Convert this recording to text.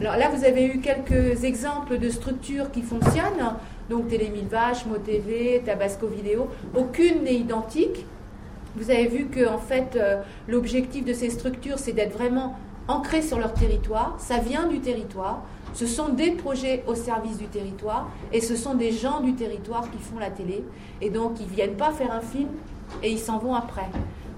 Alors là, vous avez eu quelques exemples de structures qui fonctionnent. Donc Télé Mille Vaches, MoTV, Tabasco Vidéo. Aucune n'est identique. Vous avez vu que en fait, euh, l'objectif de ces structures, c'est d'être vraiment ancrées sur leur territoire. Ça vient du territoire. Ce sont des projets au service du territoire et ce sont des gens du territoire qui font la télé. Et donc, ils ne viennent pas faire un film et ils s'en vont après.